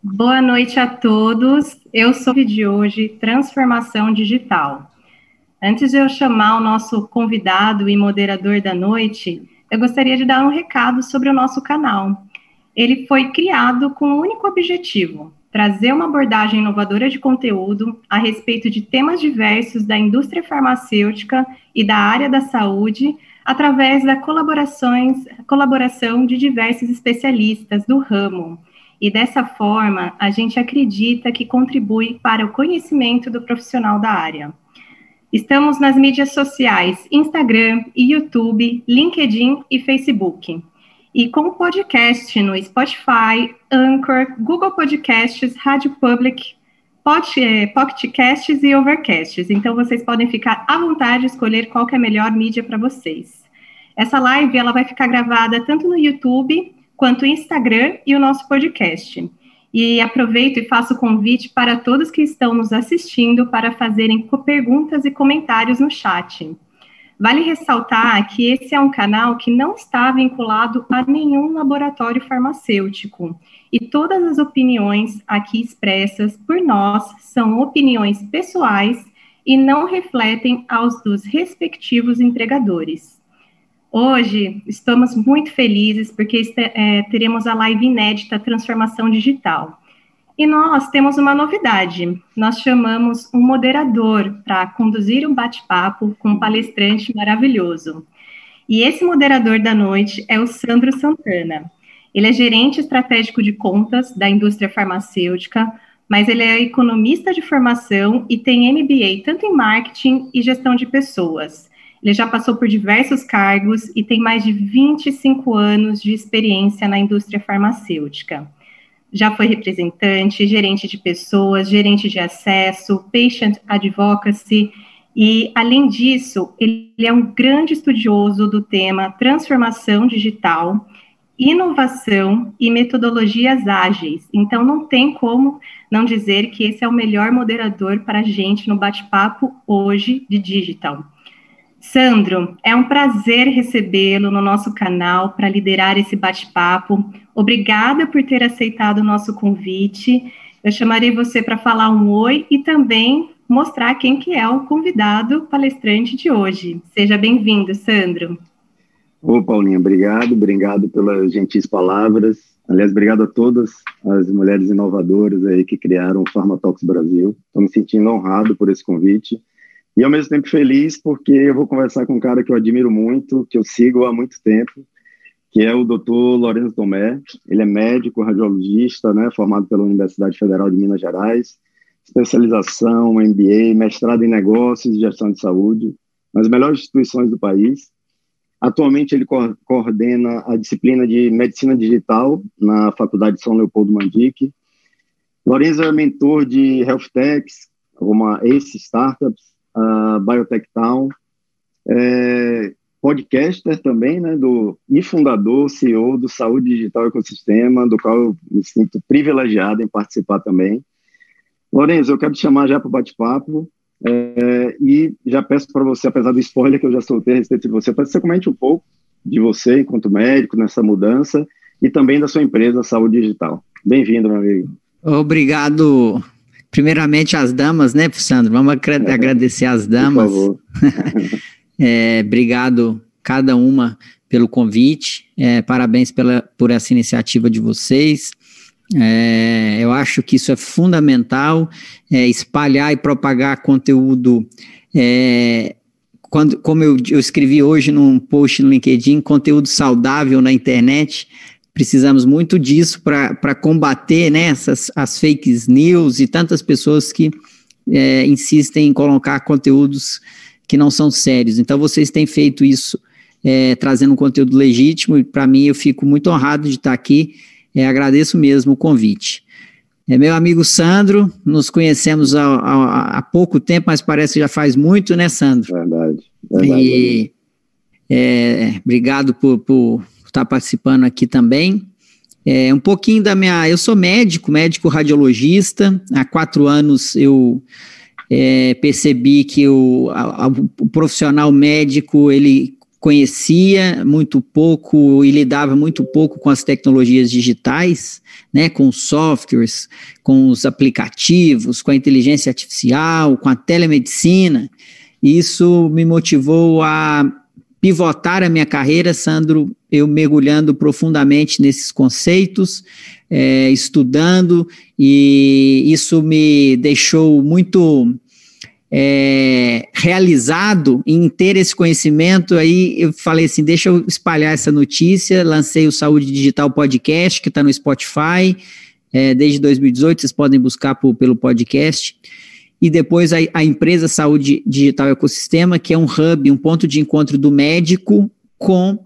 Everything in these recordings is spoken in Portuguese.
Boa noite a todos. Eu sou de hoje Transformação Digital. Antes de eu chamar o nosso convidado e moderador da noite, eu gostaria de dar um recado sobre o nosso canal. Ele foi criado com um único objetivo: trazer uma abordagem inovadora de conteúdo a respeito de temas diversos da indústria farmacêutica e da área da saúde, através da colaborações, colaboração de diversos especialistas do ramo. E dessa forma, a gente acredita que contribui para o conhecimento do profissional da área. Estamos nas mídias sociais Instagram YouTube, LinkedIn e Facebook e com podcast no Spotify, Anchor, Google Podcasts, Rádio Public, eh, Pocket Casts e Overcasts. Então vocês podem ficar à vontade de escolher qual é a melhor mídia para vocês. Essa live ela vai ficar gravada tanto no YouTube quanto no Instagram e o nosso podcast. E aproveito e faço o convite para todos que estão nos assistindo para fazerem perguntas e comentários no chat. Vale ressaltar que esse é um canal que não está vinculado a nenhum laboratório farmacêutico e todas as opiniões aqui expressas por nós são opiniões pessoais e não refletem aos dos respectivos empregadores. Hoje estamos muito felizes porque é, teremos a live inédita Transformação Digital. E nós temos uma novidade. Nós chamamos um moderador para conduzir um bate-papo com um palestrante maravilhoso. E esse moderador da noite é o Sandro Santana. Ele é gerente estratégico de contas da indústria farmacêutica, mas ele é economista de formação e tem MBA tanto em marketing e gestão de pessoas. Ele já passou por diversos cargos e tem mais de 25 anos de experiência na indústria farmacêutica já foi representante, gerente de pessoas, gerente de acesso, patient advocacy, e, além disso, ele é um grande estudioso do tema transformação digital, inovação e metodologias ágeis. Então, não tem como não dizer que esse é o melhor moderador para a gente no bate-papo hoje de digital. Sandro, é um prazer recebê-lo no nosso canal para liderar esse bate-papo. Obrigada por ter aceitado o nosso convite. Eu chamarei você para falar um oi e também mostrar quem que é o convidado palestrante de hoje. Seja bem-vindo, Sandro. Ô, Paulinha, obrigado, obrigado pelas gentis palavras. Aliás, obrigado a todas as mulheres inovadoras aí que criaram o Pharmatox Brasil. Estou me sentindo honrado por esse convite e ao mesmo tempo feliz porque eu vou conversar com um cara que eu admiro muito, que eu sigo há muito tempo, que é o Dr. Lourenço Tomé. Ele é médico, radiologista, né, formado pela Universidade Federal de Minas Gerais, especialização, MBA, mestrado em negócios e gestão de saúde, nas melhores instituições do país. Atualmente ele co coordena a disciplina de medicina digital na Faculdade de São Leopoldo Mandique. Lourenço é mentor de health techs, como Ace Startups, a Biotech Town, é, podcaster também, né, do, e fundador, CEO do Saúde Digital Ecosistema, do qual eu me sinto privilegiado em participar também. Lourenço, eu quero te chamar já para o bate-papo é, e já peço para você, apesar do spoiler que eu já soltei a respeito de você, para que você comente um pouco de você enquanto médico nessa mudança e também da sua empresa Saúde Digital. Bem-vindo, meu amigo. Obrigado, primeiramente as damas, né, Sandro? Vamos é. agradecer as damas. Por favor. é, obrigado cada uma pelo convite. É, parabéns pela, por essa iniciativa de vocês. É, eu acho que isso é fundamental, é, espalhar e propagar conteúdo. É, quando, como eu, eu escrevi hoje num post no LinkedIn, conteúdo saudável na internet precisamos muito disso para combater né, essas, as fake news e tantas pessoas que é, insistem em colocar conteúdos que não são sérios. Então, vocês têm feito isso é, trazendo um conteúdo legítimo e, para mim, eu fico muito honrado de estar aqui. É, agradeço mesmo o convite. É, meu amigo Sandro, nos conhecemos há, há, há, pouco tempo, mas parece que já faz muito, né, Sandro? Verdade. verdade e é, obrigado por, por estar tá participando aqui também. É, um pouquinho da minha. Eu sou médico, médico radiologista. Há quatro anos eu é, percebi que o, a, a, o profissional médico ele conhecia muito pouco e lidava muito pouco com as tecnologias digitais, né, com softwares, com os aplicativos, com a inteligência artificial, com a telemedicina. Isso me motivou a pivotar a minha carreira, Sandro, eu mergulhando profundamente nesses conceitos, é, estudando, e isso me deixou muito é, realizado em ter esse conhecimento, aí eu falei assim, deixa eu espalhar essa notícia, lancei o Saúde Digital Podcast, que está no Spotify, é, desde 2018, vocês podem buscar por, pelo podcast, e depois a, a empresa Saúde Digital Ecossistema, que é um hub, um ponto de encontro do médico com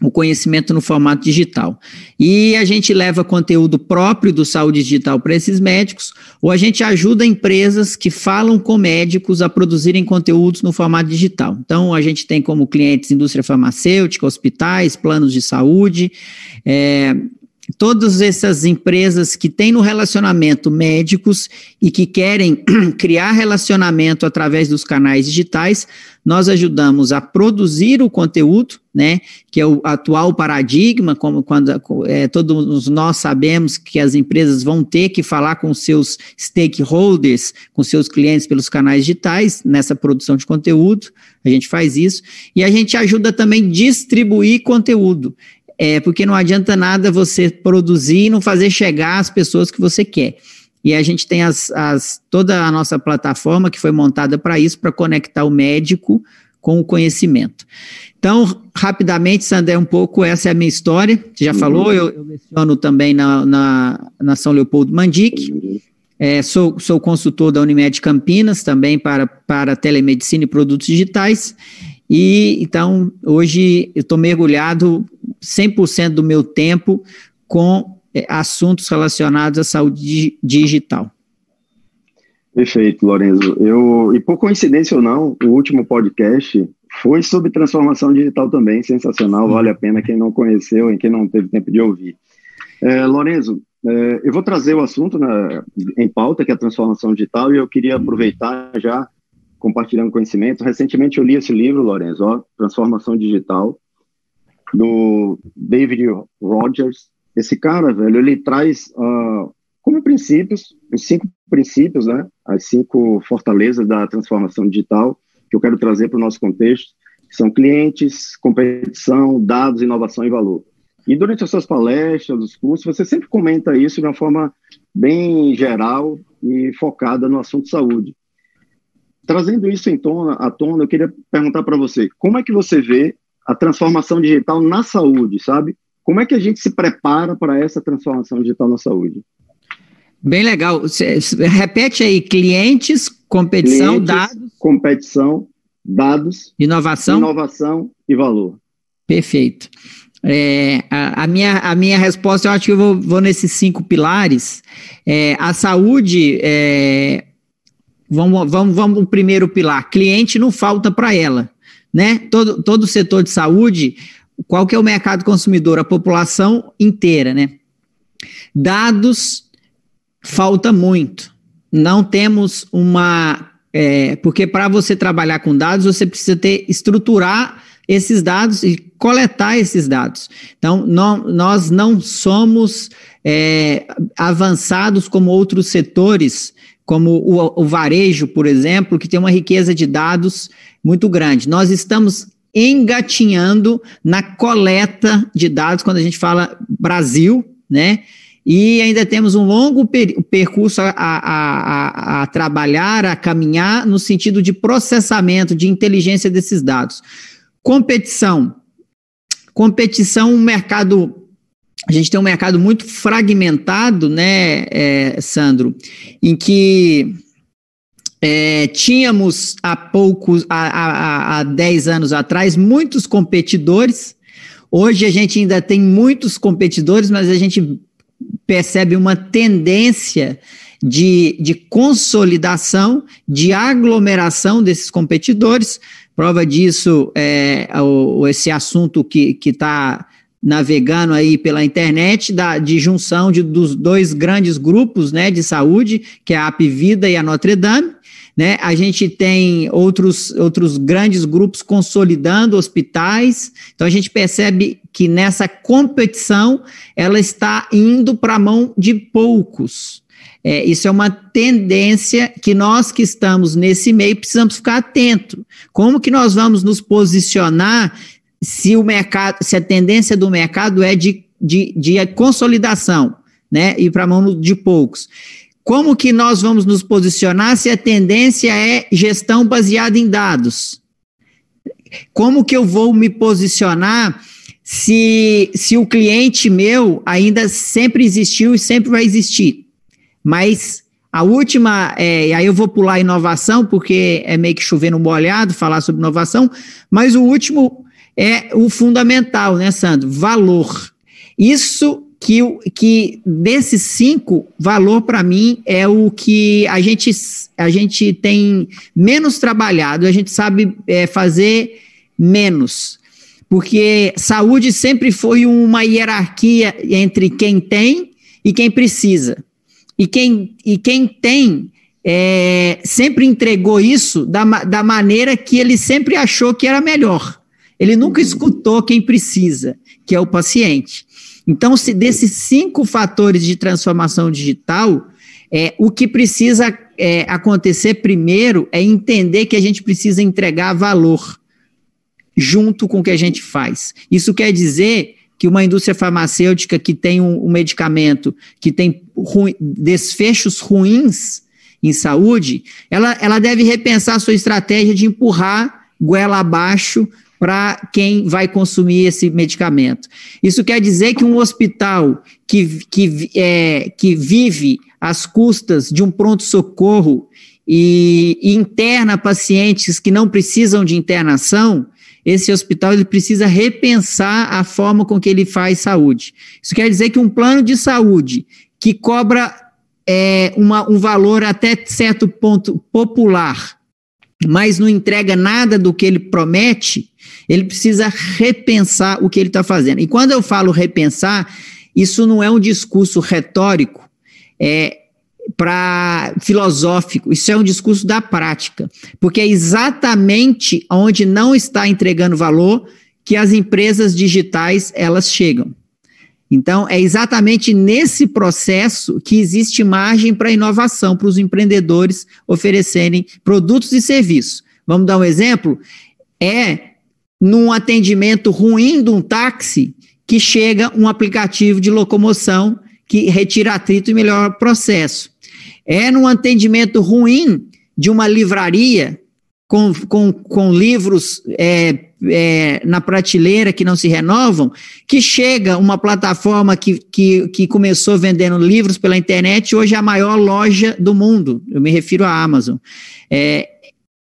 o conhecimento no formato digital. E a gente leva conteúdo próprio do saúde digital para esses médicos, ou a gente ajuda empresas que falam com médicos a produzirem conteúdos no formato digital. Então, a gente tem como clientes indústria farmacêutica, hospitais, planos de saúde, é, todas essas empresas que têm no relacionamento médicos e que querem criar relacionamento através dos canais digitais, nós ajudamos a produzir o conteúdo, né, que é o atual paradigma, como quando é, todos nós sabemos que as empresas vão ter que falar com seus stakeholders, com seus clientes pelos canais digitais, nessa produção de conteúdo, a gente faz isso, e a gente ajuda também distribuir conteúdo é, porque não adianta nada você produzir e não fazer chegar às pessoas que você quer. E a gente tem as, as, toda a nossa plataforma que foi montada para isso, para conectar o médico com o conhecimento. Então, rapidamente, Sandé, um pouco essa é a minha história. Você já uhum. falou, eu, eu leciono também na, na, na São Leopoldo Mandic. É, sou, sou consultor da Unimed Campinas, também para, para telemedicina e produtos digitais. E então, hoje eu estou mergulhado 100% do meu tempo com é, assuntos relacionados à saúde digital. Perfeito, Lorenzo. Eu, e por coincidência ou não, o último podcast foi sobre transformação digital também, sensacional, vale a pena quem não conheceu e quem não teve tempo de ouvir. É, Lorenzo, é, eu vou trazer o assunto né, em pauta, que é a transformação digital, e eu queria aproveitar já compartilhando conhecimento. Recentemente eu li esse livro, Lorenzo, ó, Transformação Digital, do David Rogers. Esse cara, velho, ele traz uh, como princípios, os cinco princípios, né, as cinco fortalezas da transformação digital que eu quero trazer para o nosso contexto, que são clientes, competição, dados, inovação e valor. E durante as suas palestras, os cursos, você sempre comenta isso de uma forma bem geral e focada no assunto saúde. Trazendo isso em tona, à tona, eu queria perguntar para você, como é que você vê a transformação digital na saúde, sabe? Como é que a gente se prepara para essa transformação digital na saúde? Bem legal. Repete aí, clientes, competição, clientes, dados. Competição, dados. Inovação. Inovação e valor. Perfeito. É, a, a, minha, a minha resposta, eu acho que eu vou, vou nesses cinco pilares. É, a saúde, é, Vamos, vamos, vamos o primeiro pilar. Cliente não falta para ela, né? Todo, todo o setor de saúde, qual que é o mercado consumidor? A população inteira, né? Dados, falta muito. Não temos uma... É, porque para você trabalhar com dados, você precisa ter, estruturar esses dados e coletar esses dados. Então, nós não somos é, avançados como outros setores como o, o varejo, por exemplo, que tem uma riqueza de dados muito grande. Nós estamos engatinhando na coleta de dados quando a gente fala Brasil, né? E ainda temos um longo per percurso a, a, a, a, trabalhar, a caminhar no sentido de processamento, de inteligência desses dados. Competição. Competição, um mercado a gente tem um mercado muito fragmentado, né, é, Sandro, em que é, tínhamos há poucos, há, há, há 10 anos atrás, muitos competidores. Hoje a gente ainda tem muitos competidores, mas a gente percebe uma tendência de, de consolidação, de aglomeração desses competidores. Prova disso é o, esse assunto que está navegando aí pela internet da, de junção de, dos dois grandes grupos né, de saúde, que é a Apvida e a Notre Dame, né? A gente tem outros, outros grandes grupos consolidando hospitais. Então a gente percebe que nessa competição ela está indo para a mão de poucos. É, isso é uma tendência que nós que estamos nesse meio precisamos ficar atento. Como que nós vamos nos posicionar se o mercado, se a tendência do mercado é de, de, de consolidação, né? E para mão de poucos. Como que nós vamos nos posicionar se a tendência é gestão baseada em dados? Como que eu vou me posicionar se, se o cliente meu ainda sempre existiu e sempre vai existir? Mas a última, é, aí eu vou pular inovação, porque é meio que chover no molhado falar sobre inovação, mas o último é o fundamental, né, Sandro? Valor. Isso que, que desses cinco, valor para mim é o que a gente, a gente tem menos trabalhado, a gente sabe é, fazer menos. Porque saúde sempre foi uma hierarquia entre quem tem e quem precisa. E quem, e quem tem é, sempre entregou isso da, da maneira que ele sempre achou que era melhor. Ele nunca escutou quem precisa, que é o paciente. Então, se desses cinco fatores de transformação digital, é, o que precisa é, acontecer primeiro é entender que a gente precisa entregar valor junto com o que a gente faz. Isso quer dizer que uma indústria farmacêutica que tem um, um medicamento que tem ru desfechos ruins em saúde, ela, ela deve repensar a sua estratégia de empurrar goela abaixo para quem vai consumir esse medicamento. Isso quer dizer que um hospital que, que, é, que vive às custas de um pronto-socorro e, e interna pacientes que não precisam de internação, esse hospital ele precisa repensar a forma com que ele faz saúde. Isso quer dizer que um plano de saúde que cobra é, uma, um valor até certo ponto popular, mas não entrega nada do que ele promete, ele precisa repensar o que ele está fazendo. E quando eu falo repensar, isso não é um discurso retórico, é para filosófico, isso é um discurso da prática, porque é exatamente onde não está entregando valor que as empresas digitais elas chegam. Então, é exatamente nesse processo que existe margem para inovação, para os empreendedores oferecerem produtos e serviços. Vamos dar um exemplo? É num atendimento ruim de um táxi que chega um aplicativo de locomoção que retira atrito e melhora o processo. É num atendimento ruim de uma livraria com, com, com livros é, é, na prateleira que não se renovam, que chega uma plataforma que, que, que começou vendendo livros pela internet, hoje é a maior loja do mundo. Eu me refiro à Amazon. É,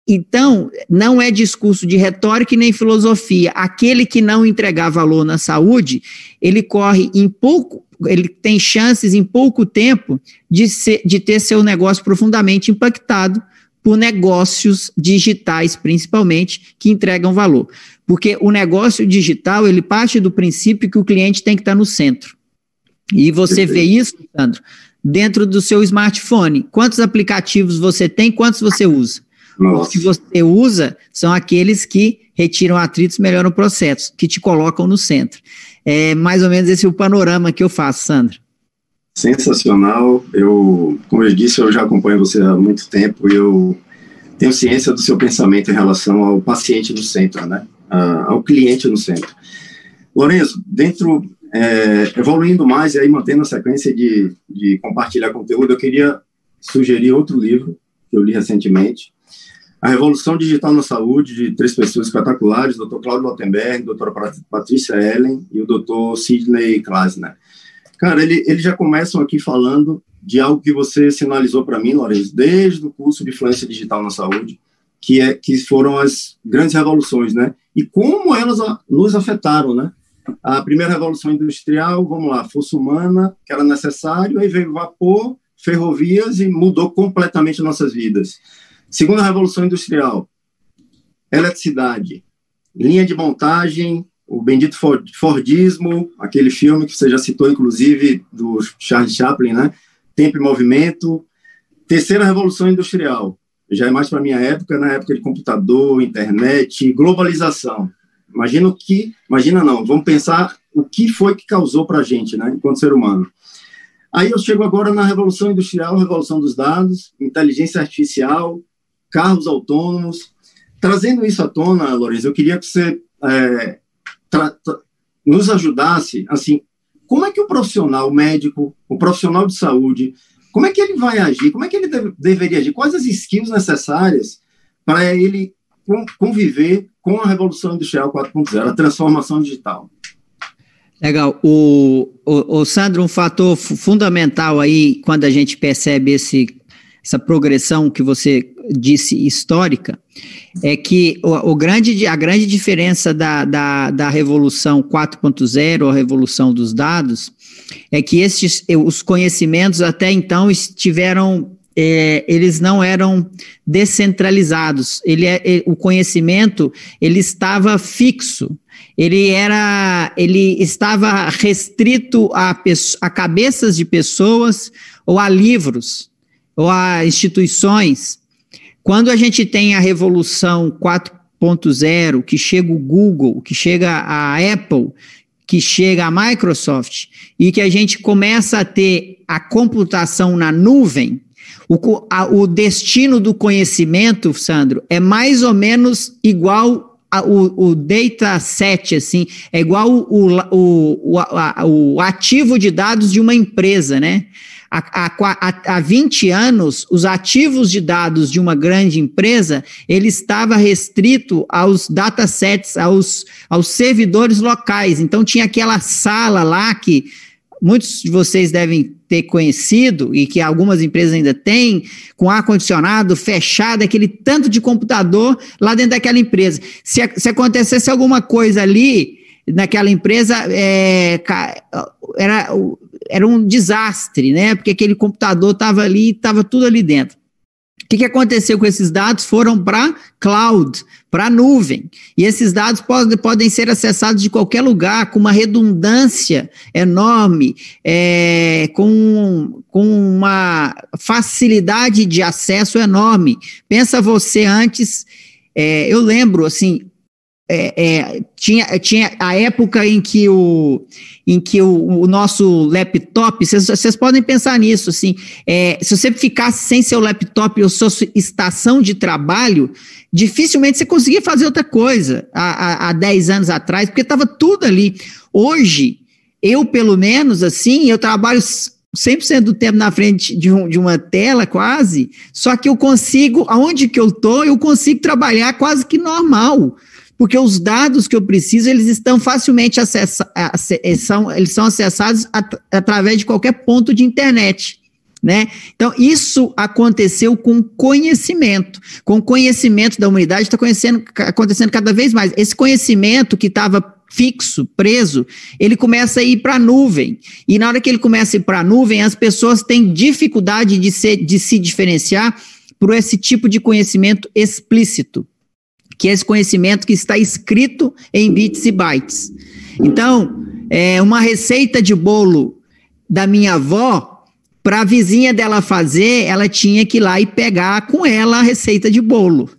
então, não é discurso de retórica nem filosofia. Aquele que não entregar valor na saúde, ele corre em pouco, ele tem chances em pouco tempo de, ser, de ter seu negócio profundamente impactado por negócios digitais, principalmente, que entregam valor. Porque o negócio digital, ele parte do princípio que o cliente tem que estar no centro. E você vê isso, Sandro, dentro do seu smartphone. Quantos aplicativos você tem, quantos você usa? Nossa. Os que você usa são aqueles que retiram atritos, melhoram o processo, que te colocam no centro. É mais ou menos esse é o panorama que eu faço, Sandra. Sensacional. Eu, como eu disse, eu já acompanho você há muito tempo e eu tenho ciência do seu pensamento em relação ao paciente no centro, né? ao cliente no centro. Lourenço, dentro, é, evoluindo mais e aí mantendo a sequência de, de compartilhar conteúdo, eu queria sugerir outro livro que eu li recentemente, a Revolução Digital na Saúde, de três pessoas espetaculares, Dr. Claudio Lottenberg, doutora Patrícia Ellen e o Dr. Sidney Klasner. Cara, ele, eles já começam aqui falando de algo que você sinalizou para mim, Lourenço, desde o curso de influência digital na saúde, que, é, que foram as grandes revoluções, né? E como elas a, nos afetaram, né? A primeira revolução industrial, vamos lá, força humana, que era necessário, aí veio vapor, ferrovias e mudou completamente nossas vidas. Segunda Revolução Industrial, eletricidade, linha de montagem, o bendito Fordismo, aquele filme que você já citou, inclusive, do Charles Chaplin, né? Tempo e Movimento. Terceira Revolução Industrial, já é mais para minha época, na época de computador, internet, globalização. Imagina o que, imagina não, vamos pensar o que foi que causou para a gente, né, enquanto ser humano. Aí eu chego agora na revolução industrial, revolução dos dados, inteligência artificial, carros autônomos. Trazendo isso à tona, Lourenço, eu queria que você é, nos ajudasse, assim, como é que o profissional médico, o profissional de saúde, como é que ele vai agir? Como é que ele deve, deveria agir? Quais as skills necessárias para ele conviver com a Revolução Industrial 4.0, a transformação digital? Legal. O, o, o, Sandro, um fator fundamental aí, quando a gente percebe esse, essa progressão que você disse histórica, é que o, o grande, a grande diferença da, da, da Revolução 4.0, a Revolução dos Dados, é que estes, os conhecimentos até então estiveram é, eles não eram descentralizados. Ele é, o conhecimento ele estava fixo. Ele era, ele estava restrito a, a cabeças de pessoas ou a livros ou a instituições. Quando a gente tem a revolução 4.0, que chega o Google, que chega a Apple, que chega a Microsoft e que a gente começa a ter a computação na nuvem, o, a, o destino do conhecimento, Sandro, é mais ou menos igual a, o, o dataset, assim, é igual o, o, o, a, o ativo de dados de uma empresa, né? Há, há, há 20 anos, os ativos de dados de uma grande empresa, ele estava restrito aos datasets, aos, aos servidores locais. Então, tinha aquela sala lá que muitos de vocês devem ter conhecido e que algumas empresas ainda têm, com ar-condicionado fechado, aquele tanto de computador lá dentro daquela empresa. Se, se acontecesse alguma coisa ali, naquela empresa, é, era era um desastre, né? Porque aquele computador estava ali, estava tudo ali dentro. O que, que aconteceu com esses dados? Foram para cloud, para nuvem. E esses dados pode, podem ser acessados de qualquer lugar, com uma redundância enorme, é, com, com uma facilidade de acesso enorme. Pensa você antes, é, eu lembro, assim, é, é, tinha, tinha a época em que o, em que o, o nosso laptop, vocês podem pensar nisso, assim, é, se você ficasse sem seu laptop ou sua estação de trabalho, dificilmente você conseguia fazer outra coisa há, há, há 10 anos atrás, porque estava tudo ali. Hoje, eu pelo menos, assim, eu trabalho 100% do tempo na frente de, um, de, uma tela quase, só que eu consigo, aonde que eu tô, eu consigo trabalhar quase que normal porque os dados que eu preciso, eles estão facilmente acessados, eh, são, eles são acessados at através de qualquer ponto de internet. Né? Então, isso aconteceu com conhecimento. Com conhecimento da humanidade, está acontecendo cada vez mais. Esse conhecimento que estava fixo, preso, ele começa a ir para a nuvem. E na hora que ele começa a ir para a nuvem, as pessoas têm dificuldade de, ser, de se diferenciar por esse tipo de conhecimento explícito que é esse conhecimento que está escrito em bits e bytes. Então, é uma receita de bolo da minha avó, para a vizinha dela fazer, ela tinha que ir lá e pegar com ela a receita de bolo,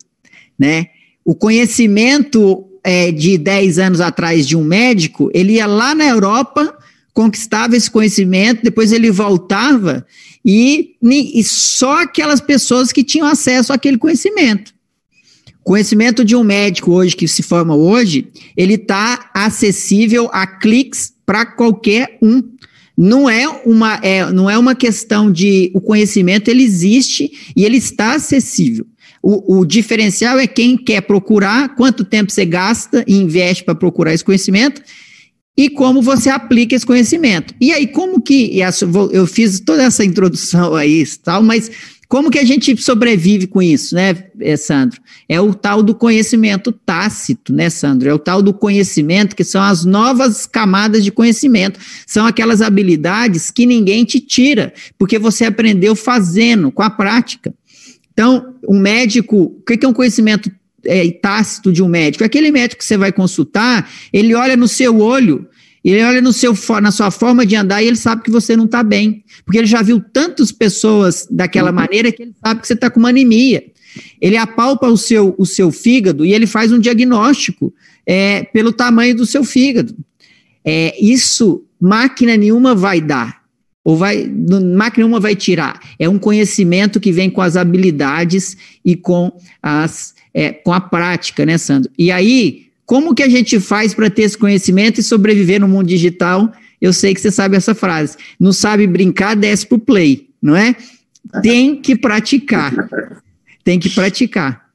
né? O conhecimento é, de 10 anos atrás de um médico, ele ia lá na Europa, conquistava esse conhecimento, depois ele voltava e, e só aquelas pessoas que tinham acesso àquele conhecimento. Conhecimento de um médico hoje que se forma hoje, ele está acessível a cliques para qualquer um. Não é, uma, é, não é uma questão de o conhecimento, ele existe e ele está acessível. O, o diferencial é quem quer procurar, quanto tempo você gasta e investe para procurar esse conhecimento e como você aplica esse conhecimento. E aí, como que. Eu fiz toda essa introdução aí, tal, mas como que a gente sobrevive com isso, né, eh, Sandro? É o tal do conhecimento tácito, né, Sandro? É o tal do conhecimento que são as novas camadas de conhecimento. São aquelas habilidades que ninguém te tira, porque você aprendeu fazendo, com a prática. Então, um médico, o que é um conhecimento é, tácito de um médico? Aquele médico que você vai consultar, ele olha no seu olho ele olha no seu, na sua forma de andar e ele sabe que você não está bem. Porque ele já viu tantas pessoas daquela uhum. maneira que ele sabe que você está com uma anemia. Ele apalpa o seu, o seu fígado e ele faz um diagnóstico é, pelo tamanho do seu fígado. É, isso máquina nenhuma vai dar, ou vai, máquina nenhuma vai tirar. É um conhecimento que vem com as habilidades e com, as, é, com a prática, né, Sandro? E aí, como que a gente faz para ter esse conhecimento e sobreviver no mundo digital? Eu sei que você sabe essa frase. Não sabe brincar, desce pro play, não é? Tem que praticar. Tem que praticar.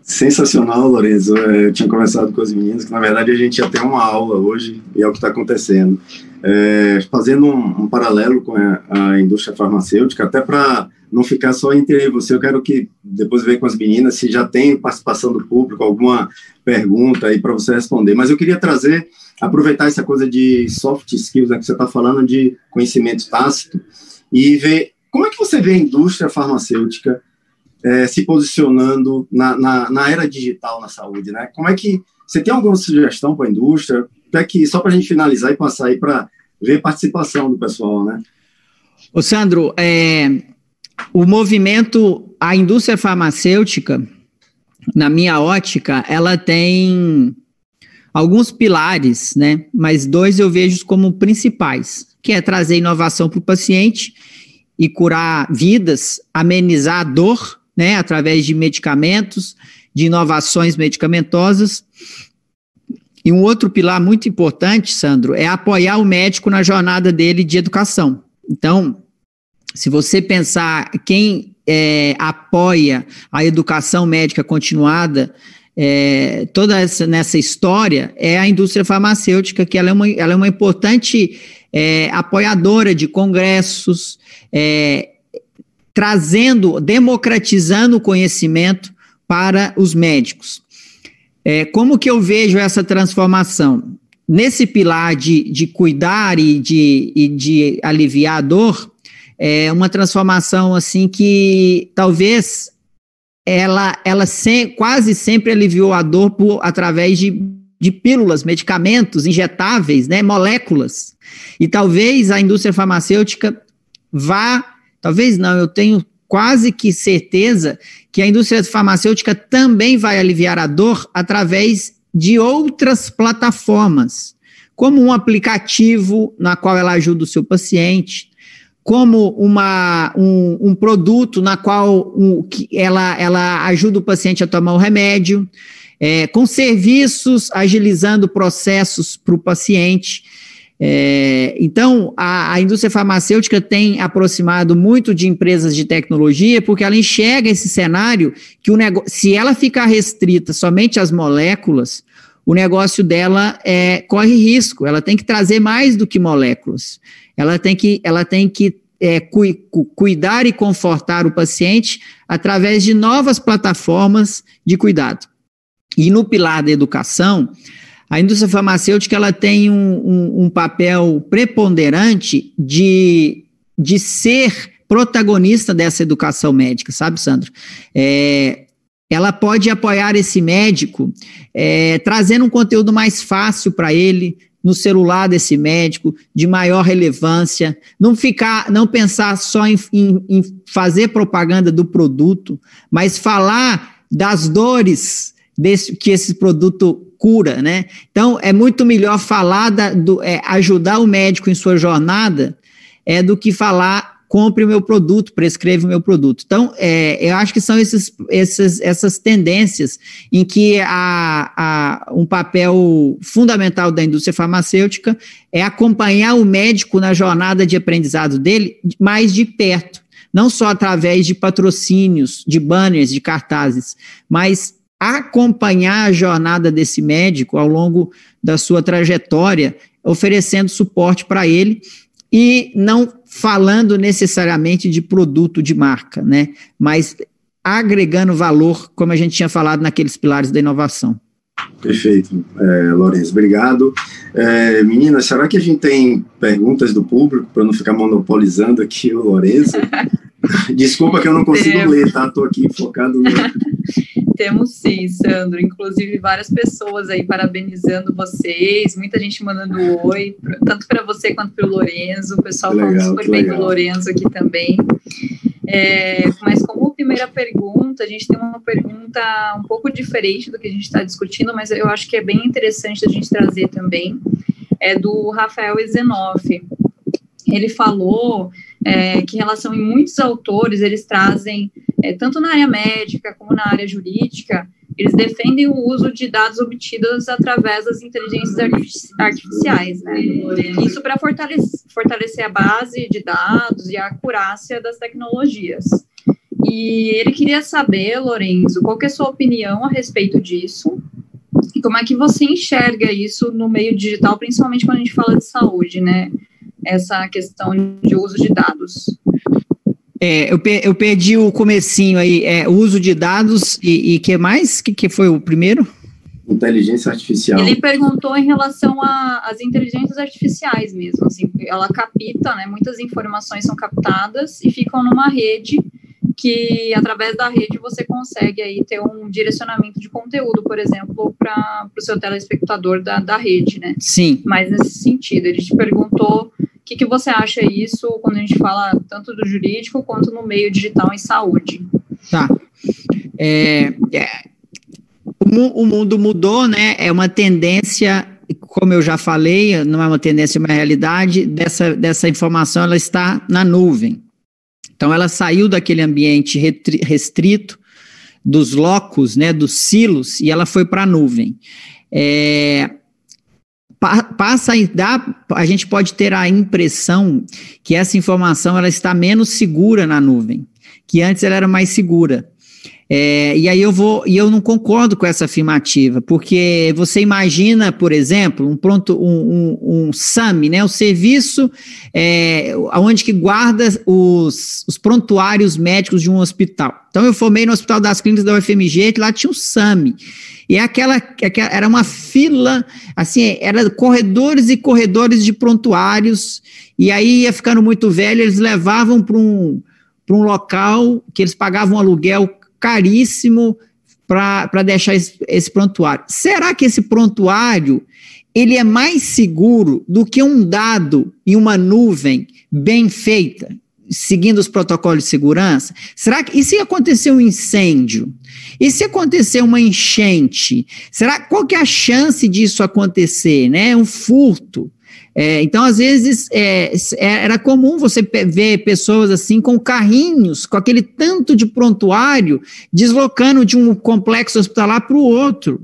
Sensacional, Lorenzo. É, eu tinha conversado com as meninas que, na verdade, a gente ia ter uma aula hoje e é o que está acontecendo. É, fazendo um, um, paralelo com a, a, indústria farmacêutica, até para não ficar só entre você, eu quero que depois ver com as meninas se já tem participação do público, alguma pergunta aí para você responder. Mas eu queria trazer, aproveitar essa coisa de soft skills, né, que você está falando de conhecimento tácito, e ver como é que você vê a indústria farmacêutica é, se posicionando na, na, na, era digital na saúde, né? Como é que você tem alguma sugestão para a indústria? É que só para a gente finalizar e passar aí para ver participação do pessoal, né? Ô Sandro, é, o movimento, a indústria farmacêutica, na minha ótica, ela tem alguns pilares, né? Mas dois eu vejo como principais, que é trazer inovação para o paciente e curar vidas, amenizar a dor né, através de medicamentos, de inovações medicamentosas. E um outro pilar muito importante, Sandro, é apoiar o médico na jornada dele de educação. Então, se você pensar quem é, apoia a educação médica continuada, é, toda essa nessa história é a indústria farmacêutica, que ela é uma, ela é uma importante é, apoiadora de congressos, é, trazendo, democratizando o conhecimento para os médicos. É, como que eu vejo essa transformação? Nesse pilar de, de cuidar e de, e de aliviar a dor, é uma transformação assim que talvez ela, ela se, quase sempre aliviou a dor por, através de, de pílulas, medicamentos injetáveis, né, moléculas. E talvez a indústria farmacêutica vá Talvez não, eu tenho quase que certeza que a indústria farmacêutica também vai aliviar a dor através de outras plataformas, como um aplicativo na qual ela ajuda o seu paciente, como uma, um, um produto na qual um, ela, ela ajuda o paciente a tomar o remédio, é, com serviços agilizando processos para o paciente. É, então, a, a, indústria farmacêutica tem aproximado muito de empresas de tecnologia, porque ela enxerga esse cenário que o negócio, se ela ficar restrita somente às moléculas, o negócio dela é, corre risco. Ela tem que trazer mais do que moléculas. Ela tem que, ela tem que é, cu, cu, cuidar e confortar o paciente através de novas plataformas de cuidado. E no pilar da educação, a indústria farmacêutica ela tem um, um, um papel preponderante de, de ser protagonista dessa educação médica, sabe, Sandro? É, ela pode apoiar esse médico é, trazendo um conteúdo mais fácil para ele no celular desse médico, de maior relevância, não ficar, não pensar só em, em, em fazer propaganda do produto, mas falar das dores desse, que esse produto cura, né? Então, é muito melhor falar, da, do, é, ajudar o médico em sua jornada é, do que falar compre o meu produto, prescreve o meu produto. Então, é, eu acho que são esses, esses, essas tendências em que a, um papel fundamental da indústria farmacêutica é acompanhar o médico na jornada de aprendizado dele mais de perto, não só através de patrocínios, de banners, de cartazes, mas acompanhar a jornada desse médico ao longo da sua trajetória, oferecendo suporte para ele e não falando necessariamente de produto de marca, né? Mas agregando valor, como a gente tinha falado naqueles pilares da inovação. Perfeito, é, Lourenço, obrigado. É, meninas, será que a gente tem perguntas do público para não ficar monopolizando aqui o Lourenço? Desculpa que eu não consigo Temos. ler, tá? Estou aqui focado no. Temos sim, Sandro. Inclusive, várias pessoas aí parabenizando vocês, muita gente mandando oi, tanto para você quanto para o Lorenzo. O pessoal legal, falando super bem do Lorenzo aqui também. É, mas como primeira pergunta, a gente tem uma pergunta um pouco diferente do que a gente está discutindo, mas eu acho que é bem interessante a gente trazer também, é do Rafael Ezenoff. Ele falou é, que em relação em muitos autores, eles trazem, é, tanto na área médica como na área jurídica, eles defendem o uso de dados obtidos através das inteligências artificiais, né? Isso para fortalecer, fortalecer a base de dados e a acurácia das tecnologias. E ele queria saber, Lorenzo, qual é a sua opinião a respeito disso e como é que você enxerga isso no meio digital, principalmente quando a gente fala de saúde, né? Essa questão de uso de dados. É, eu, eu perdi o comecinho aí, é, o uso de dados e, e que mais? que, que foi o primeiro? Inteligência artificial. Ele perguntou em relação às inteligências artificiais mesmo, assim, ela capta, né, muitas informações são captadas e ficam numa rede que através da rede você consegue aí ter um direcionamento de conteúdo, por exemplo, para o seu telespectador da, da rede, né? Sim. Mas nesse sentido, ele te perguntou que, que você acha isso quando a gente fala tanto do jurídico quanto no meio digital em saúde? Tá. É, é, o, mundo mudou, né? É uma tendência como eu já falei, não é uma tendência, é uma realidade, dessa, dessa informação ela está na nuvem. Então ela saiu daquele ambiente restrito, dos locos, né, dos silos, e ela foi para a nuvem. É, passa a dar, a gente pode ter a impressão que essa informação ela está menos segura na nuvem, que antes ela era mais segura. É, e aí eu vou, e eu não concordo com essa afirmativa, porque você imagina, por exemplo, um pronto, um, um, um SAM, né, o serviço é, onde que guarda os, os prontuários médicos de um hospital. Então eu formei no Hospital das Clínicas da UFMG, lá tinha o SAM. E é aquela, aquela era uma fila, assim, era corredores e corredores de prontuários, e aí ia ficando muito velho, eles levavam para um, um local que eles pagavam um aluguel caríssimo para deixar esse, esse prontuário. Será que esse prontuário ele é mais seguro do que um dado em uma nuvem bem feita? seguindo os protocolos de segurança? Será que e se acontecer um incêndio? E se acontecer uma enchente? Será qual que é a chance disso acontecer, né? Um furto? É, então, às vezes, é, é era comum você ver pessoas assim com carrinhos, com aquele tanto de prontuário, deslocando de um complexo hospitalar para o outro.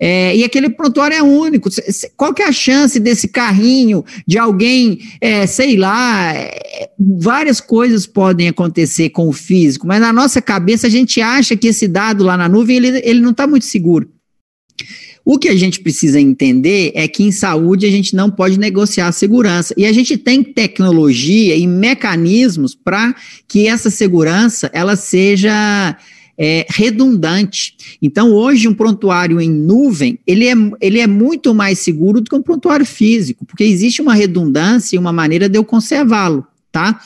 É, e aquele prontuário é único. Qual que é a chance desse carrinho, de alguém, é, sei lá, é, várias coisas podem acontecer com o físico, mas na nossa cabeça a gente acha que esse dado lá na nuvem, ele, ele não está muito seguro. O que a gente precisa entender é que em saúde a gente não pode negociar a segurança. E a gente tem tecnologia e mecanismos para que essa segurança ela seja é, redundante. Então, hoje, um prontuário em nuvem, ele é, ele é muito mais seguro do que um prontuário físico, porque existe uma redundância e uma maneira de eu conservá-lo, tá?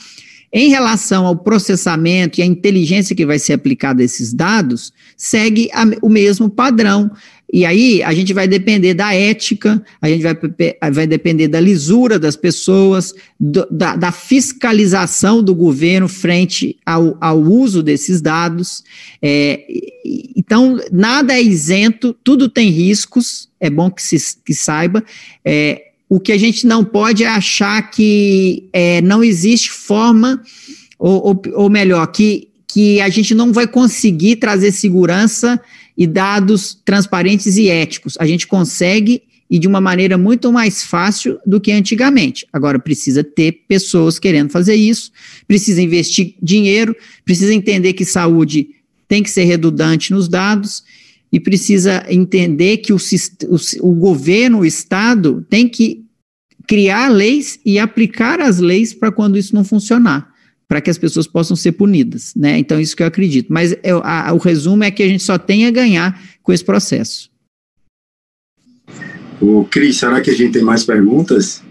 Em relação ao processamento e à inteligência que vai ser aplicada a esses dados, segue a, o mesmo padrão. E aí a gente vai depender da ética, a gente vai, vai depender da lisura das pessoas, do, da, da, fiscalização do governo frente ao, ao uso desses dados. É, então, nada é isento, tudo tem riscos, é bom que se que saiba. É, o que a gente não pode é achar que é, não existe forma, ou, ou, ou melhor, que, que a gente não vai conseguir trazer segurança e dados transparentes e éticos. A gente consegue e de uma maneira muito mais fácil do que antigamente. Agora, precisa ter pessoas querendo fazer isso, precisa investir dinheiro, precisa entender que saúde tem que ser redundante nos dados e precisa entender que o, o, o governo, o Estado, tem que criar leis e aplicar as leis para quando isso não funcionar para que as pessoas possam ser punidas, né? Então, isso que eu acredito. Mas eu, a, o resumo é que a gente só tem a ganhar com esse processo. O Cris, será que a gente tem mais perguntas?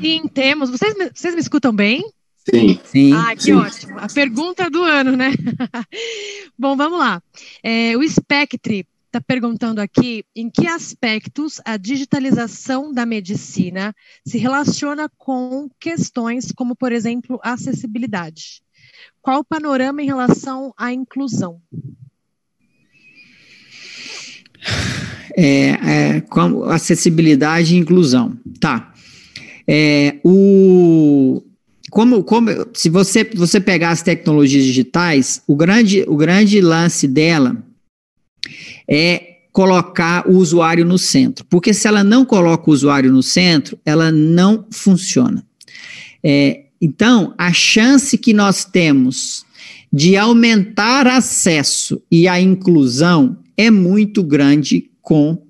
Sim, temos. Vocês, vocês me escutam bem? Sim. Sim. Ah, que sim. ótimo. A pergunta do ano, né? Bom, vamos lá. É, o Spectre está perguntando aqui em que aspectos a digitalização da medicina se relaciona com questões como, por exemplo, acessibilidade. Qual o panorama em relação à inclusão? É, é, acessibilidade e inclusão. Tá. É, o, como, como se você, você pegar as tecnologias digitais, o grande, o grande lance dela é colocar o usuário no centro. Porque se ela não coloca o usuário no centro, ela não funciona. É, então, a chance que nós temos de aumentar acesso e a inclusão é muito grande com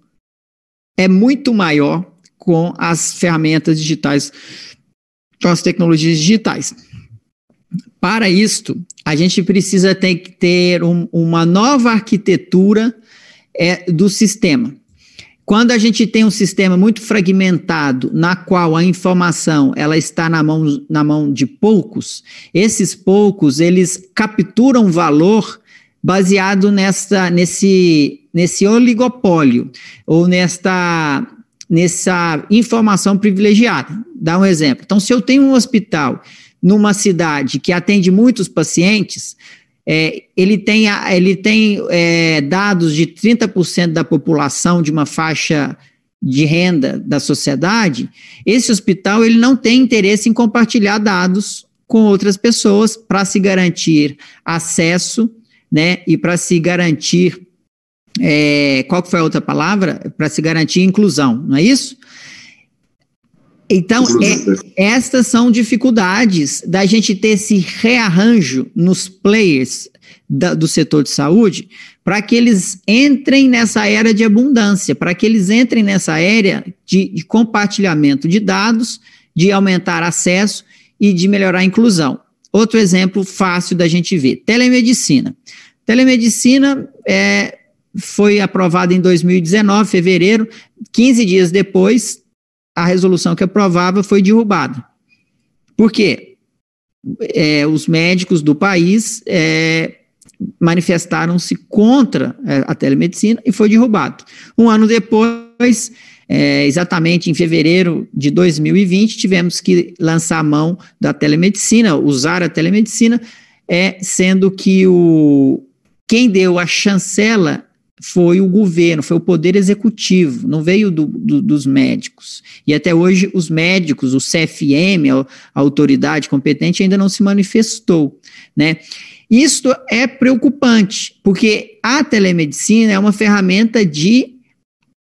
é muito maior com as ferramentas digitais, com as tecnologias digitais. Para isto, a gente precisa ter que ter um, uma nova arquitetura é, do sistema. Quando a gente tem um sistema muito fragmentado, na qual a informação ela está na mão, na mão de poucos, esses poucos eles capturam valor baseado nessa, nesse, nesse oligopólio ou nesta, nessa informação privilegiada. Dá um exemplo. Então, se eu tenho um hospital numa cidade que atende muitos pacientes, é, ele tem, ele tem é, dados de 30% da população de uma faixa de renda da sociedade, esse hospital ele não tem interesse em compartilhar dados com outras pessoas para se garantir acesso, né, e para se garantir é, qual foi a outra palavra? Para se garantir inclusão, não é isso? Então, é, estas são dificuldades da gente ter esse rearranjo nos players da, do setor de saúde para que eles entrem nessa era de abundância, para que eles entrem nessa era de, de compartilhamento de dados, de aumentar acesso e de melhorar a inclusão. Outro exemplo fácil da gente ver: telemedicina. Telemedicina é, foi aprovada em 2019, fevereiro, 15 dias depois, a resolução que aprovava foi derrubada. Por quê? É, os médicos do país é, manifestaram-se contra é, a telemedicina e foi derrubado. Um ano depois, é, exatamente em fevereiro de 2020, tivemos que lançar a mão da telemedicina, usar a telemedicina, é, sendo que o, quem deu a chancela foi o governo, foi o poder executivo, não veio do, do, dos médicos. E até hoje os médicos, o CFM, a, a autoridade competente, ainda não se manifestou, né? Isto é preocupante, porque a telemedicina é uma ferramenta de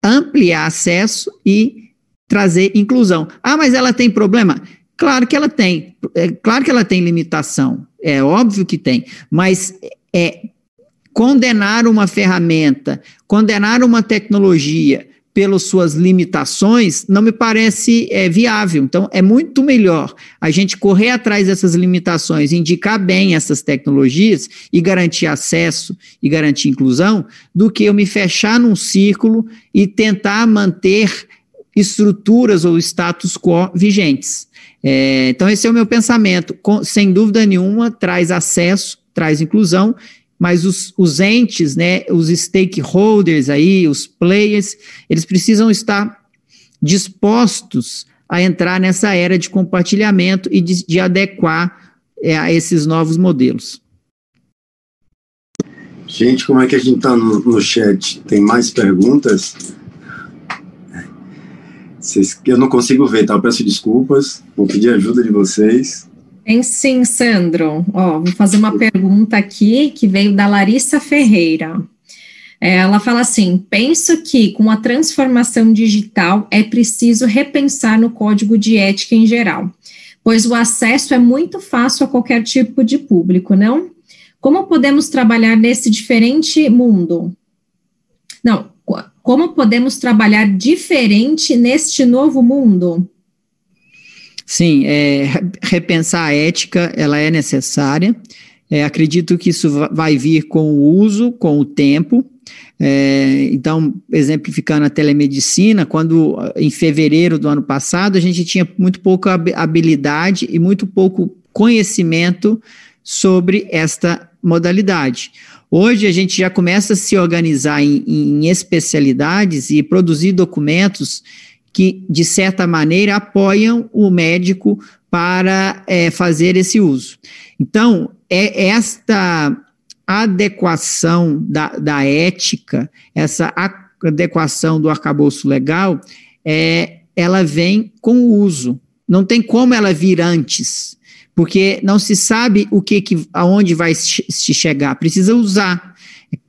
ampliar acesso e trazer inclusão. Ah, mas ela tem problema? Claro que ela tem, é claro que ela tem limitação, é óbvio que tem, mas é condenar uma ferramenta, condenar uma tecnologia pelas suas limitações, não me parece é, viável. Então, é muito melhor a gente correr atrás dessas limitações, indicar bem essas tecnologias e garantir acesso e garantir inclusão, do que eu me fechar num círculo e tentar manter estruturas ou status quo vigentes. É, então, esse é o meu pensamento. Com, sem dúvida nenhuma, traz acesso, traz inclusão mas os, os entes, né, os stakeholders aí, os players, eles precisam estar dispostos a entrar nessa era de compartilhamento e de, de adequar é, a esses novos modelos. Gente, como é que a gente está no, no chat? Tem mais perguntas? Vocês, eu não consigo ver, tá? Eu peço desculpas, vou pedir ajuda de vocês. Tem sim, Sandro. Ó, vou fazer uma pergunta aqui que veio da Larissa Ferreira. É, ela fala assim: penso que com a transformação digital é preciso repensar no código de ética em geral, pois o acesso é muito fácil a qualquer tipo de público, não? Como podemos trabalhar nesse diferente mundo? Não, como podemos trabalhar diferente neste novo mundo? Sim, é, repensar a ética, ela é necessária. É, acredito que isso vai vir com o uso, com o tempo. É, então, exemplificando a telemedicina, quando em fevereiro do ano passado a gente tinha muito pouca habilidade e muito pouco conhecimento sobre esta modalidade. Hoje a gente já começa a se organizar em, em especialidades e produzir documentos que, de certa maneira, apoiam o médico para é, fazer esse uso. Então, é esta adequação da, da ética, essa adequação do arcabouço legal, é, ela vem com o uso. Não tem como ela vir antes, porque não se sabe o que, que aonde vai se chegar. Precisa usar.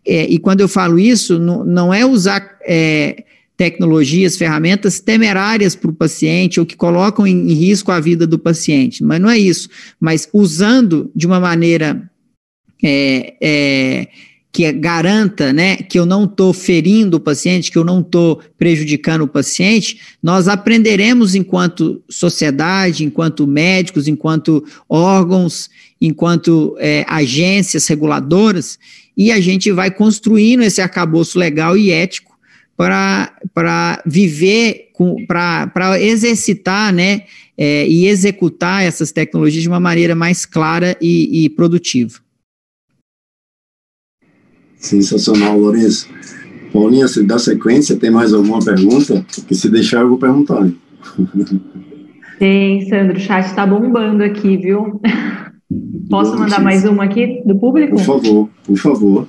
É, e quando eu falo isso, não, não é usar é, tecnologias, ferramentas temerárias para o paciente ou que colocam em, risco a vida do paciente, mas não é isso. Mas usando de uma maneira é, é, que garanta né, que eu não estou ferindo o paciente, que eu não estou prejudicando o paciente, nós aprenderemos enquanto sociedade, enquanto médicos, enquanto órgãos, enquanto é, agências reguladoras, e a gente vai construindo esse arcabouço legal e ético para viver, para exercitar né, é, e executar essas tecnologias de uma maneira mais clara e, e produtiva. Sensacional, Lourenço. Paulinha, se dá sequência, tem mais alguma pergunta? Porque se deixar, eu vou perguntar. Tem, Sandro, o chat está bombando aqui, viu? Posso mandar mais uma aqui do público? Por favor, por favor.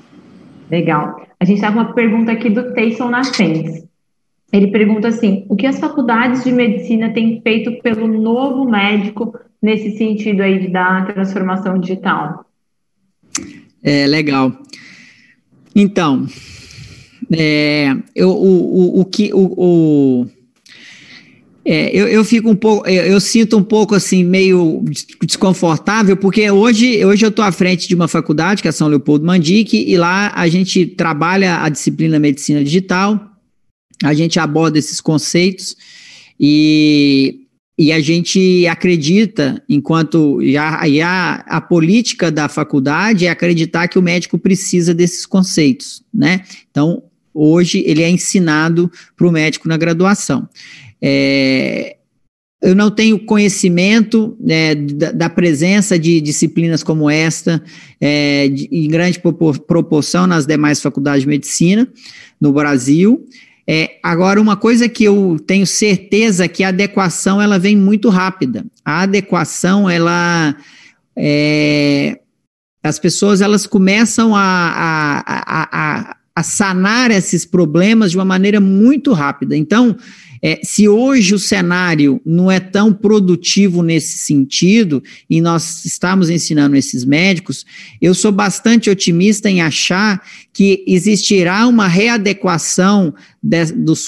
Legal. A gente está com uma pergunta aqui do Tayson Nascens. Ele pergunta assim: o que as faculdades de medicina têm feito pelo novo médico nesse sentido aí dar transformação digital? É legal. Então, é, eu, o, o, o que o, o é, eu, eu fico um pouco, eu, eu, sinto um pouco assim, meio desconfortável, porque hoje, hoje eu estou à frente de uma faculdade, que é São Leopoldo Mandique, e lá a gente trabalha a disciplina medicina digital, a gente aborda esses conceitos e, e a gente acredita, enquanto já, já a política da faculdade é acreditar que o médico precisa desses conceitos, né? Então, hoje ele é ensinado para o médico na graduação. É, eu não tenho conhecimento né, da, da, presença de disciplinas como esta é, de, em grande proporção nas demais faculdades de medicina no Brasil. É, agora, uma coisa que eu tenho certeza que a adequação ela vem muito rápida. A adequação, ela é, as pessoas elas começam a, a, a, a, sanar esses problemas de uma maneira muito rápida. Então, é, se hoje o cenário não é tão produtivo nesse sentido, e nós estamos ensinando esses médicos, eu sou bastante otimista em achar que existirá uma readequação de,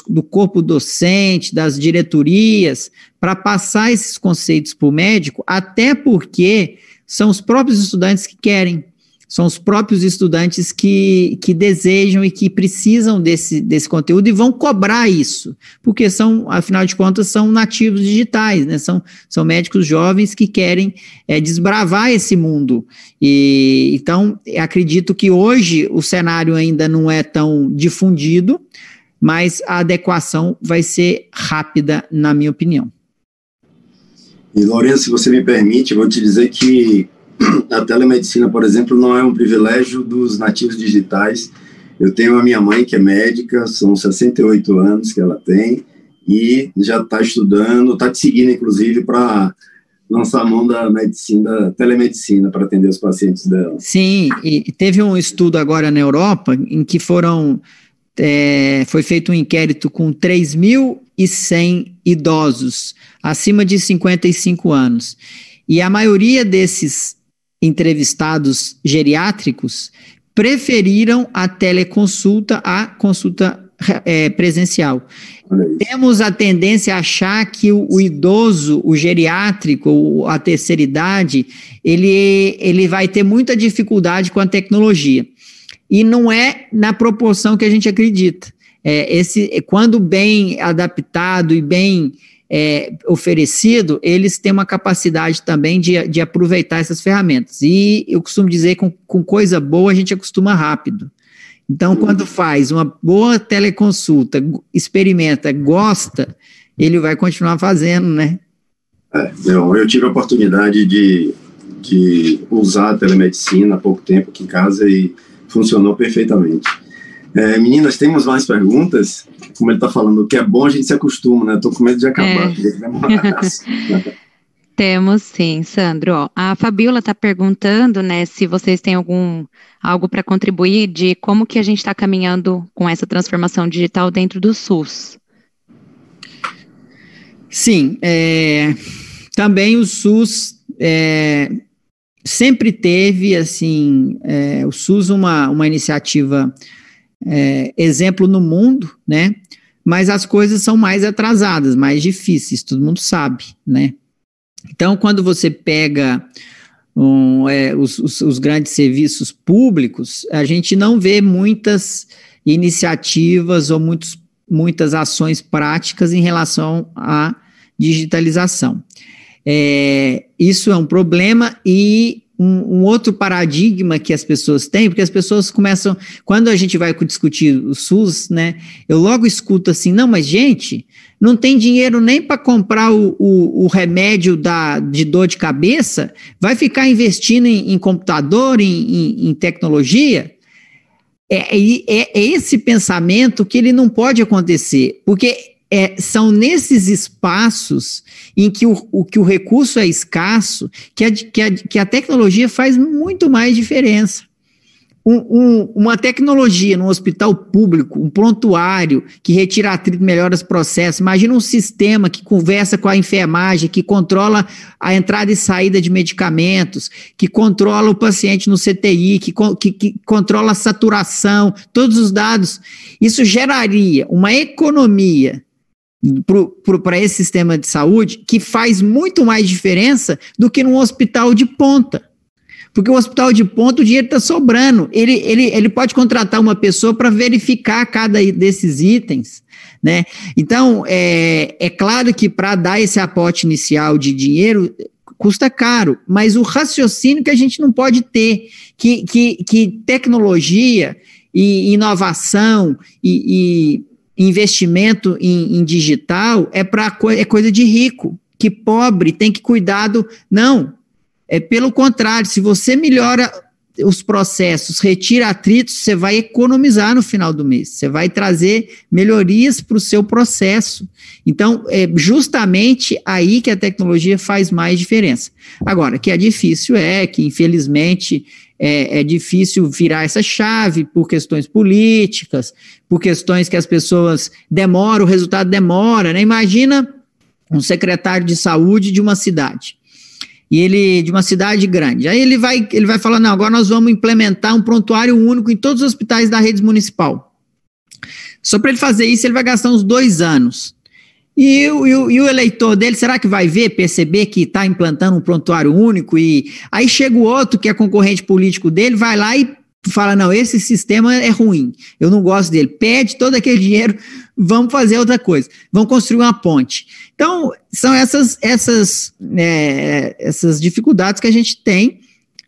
do corpo docente, das diretorias, para passar esses conceitos para o médico, até porque são os próprios estudantes que querem são os próprios estudantes que, que desejam e que precisam desse, desse conteúdo e vão cobrar isso, porque são, afinal de contas, são nativos digitais, né? são, são médicos jovens que querem é, desbravar esse mundo. E então acredito que hoje o cenário ainda não é tão difundido, mas a adequação vai ser rápida, na minha opinião. E Lourenço, se você me permite, vou te dizer que a telemedicina, por exemplo, não é um privilégio dos nativos digitais. Eu tenho a minha mãe, que é médica, são 68 anos que ela tem, e já está estudando, está te seguindo, inclusive, para lançar a mão da medicina, da telemedicina, para atender os pacientes dela. Sim, e teve um estudo agora na Europa em que foram. É, foi feito um inquérito com 3.100 idosos acima de 55 anos. E a maioria desses entrevistados geriátricos preferiram a teleconsulta à consulta é, presencial. Temos a tendência a achar que o, o, idoso, o geriátrico, a terceira idade, ele, ele vai ter muita dificuldade com a tecnologia. E não é na proporção que a gente acredita. É, esse, quando bem adaptado e bem é, oferecido, eles têm uma capacidade também de, de aproveitar essas ferramentas. E eu costumo dizer que com, com coisa boa a gente acostuma rápido. Então, quando faz uma boa teleconsulta, experimenta, gosta, ele vai continuar fazendo, né? É, eu, eu tive a oportunidade de, de usar a telemedicina há pouco tempo aqui em casa e funcionou perfeitamente. É, meninas, temos mais perguntas? Como ele está falando, o que é bom a gente se acostuma, né? Estou com medo de acabar. É. Temos sim, Sandro. A Fabiola está perguntando, né, se vocês têm algum algo para contribuir de como que a gente está caminhando com essa transformação digital dentro do SUS. Sim, é, também o SUS é, sempre teve assim é, o SUS uma, uma iniciativa é, exemplo no mundo, né? Mas as coisas são mais atrasadas, mais difíceis, todo mundo sabe, né? Então, quando você pega um, é, os, os, os, grandes serviços públicos, a gente não vê muitas iniciativas ou muitos, muitas ações práticas em relação à digitalização. É, isso é um problema e um, um, outro paradigma que as pessoas têm, porque as pessoas começam, quando a gente vai discutir o SUS, né, eu logo escuto assim, não, mas gente, não tem dinheiro nem para comprar o, o, o, remédio da, de dor de cabeça, vai ficar investindo em, em computador, em, em, em tecnologia? É, é, é, esse pensamento que ele não pode acontecer, porque é, são nesses espaços em que o, o, que o recurso é escasso que a, que, a, que a tecnologia faz muito mais diferença. Um, um, uma tecnologia no hospital público, um prontuário que retira atrito, melhora os processos. Imagina um sistema que conversa com a enfermagem, que controla a entrada e saída de medicamentos, que controla o paciente no CTI, que, que, que controla a saturação, todos os dados. Isso geraria uma economia para esse sistema de saúde que faz muito mais diferença do que num hospital de ponta. Porque o hospital de ponta, o dinheiro está sobrando. Ele, ele, ele pode contratar uma pessoa para verificar cada desses itens. Né? Então, é, é claro que para dar esse aporte inicial de dinheiro, custa caro, mas o raciocínio que a gente não pode ter, que, que, que tecnologia e inovação e, e investimento em, em digital é para é coisa de rico, que pobre tem que cuidar do. Não. É pelo contrário, se você melhora os processos, retira atritos, você vai economizar no final do mês, você vai trazer melhorias para o seu processo. Então, é justamente aí que a tecnologia faz mais diferença. Agora, que é difícil é que, infelizmente, é, é difícil virar essa chave por questões políticas, por questões que as pessoas demoram, o resultado demora, né? Imagina um secretário de saúde de uma cidade. E ele, de uma cidade grande. Aí ele vai, ele vai falar: não, agora nós vamos implementar um prontuário único em todos os hospitais da rede municipal. Só para ele fazer isso, ele vai gastar uns dois anos. E o, e, o, e o, eleitor dele, será que vai ver, perceber que está implantando um prontuário único? E aí chega o outro, que é concorrente político dele, vai lá e fala: não, esse sistema é ruim, eu não gosto dele. Pede todo aquele dinheiro, vamos fazer outra coisa, vamos construir uma ponte. Então, são essas, essas, é, essas dificuldades que a gente tem,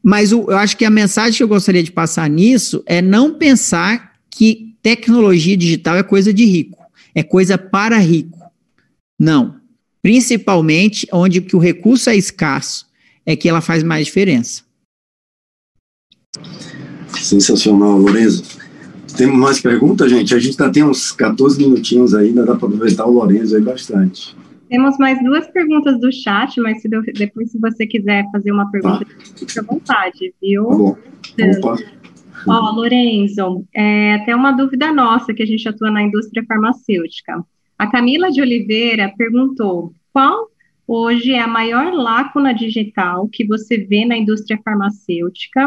mas o, eu acho que a mensagem que eu gostaria de passar nisso é não pensar que tecnologia digital é coisa de rico, é coisa para rico. Não. Principalmente onde que o recurso é escasso, é que ela faz mais diferença. Sensacional, Lorenzo. Temos mais perguntas, gente? A gente tá, tem uns 14 minutinhos ainda, dá para aproveitar o Lorenzo aí bastante. Temos mais duas perguntas do chat, mas se depois, se você quiser fazer uma pergunta, tá. fique à vontade, viu? Tá bom. Então, Opa. Ó, Lorenzo, é até uma dúvida nossa que a gente atua na indústria farmacêutica. A Camila de Oliveira perguntou: qual hoje é a maior lacuna digital que você vê na indústria farmacêutica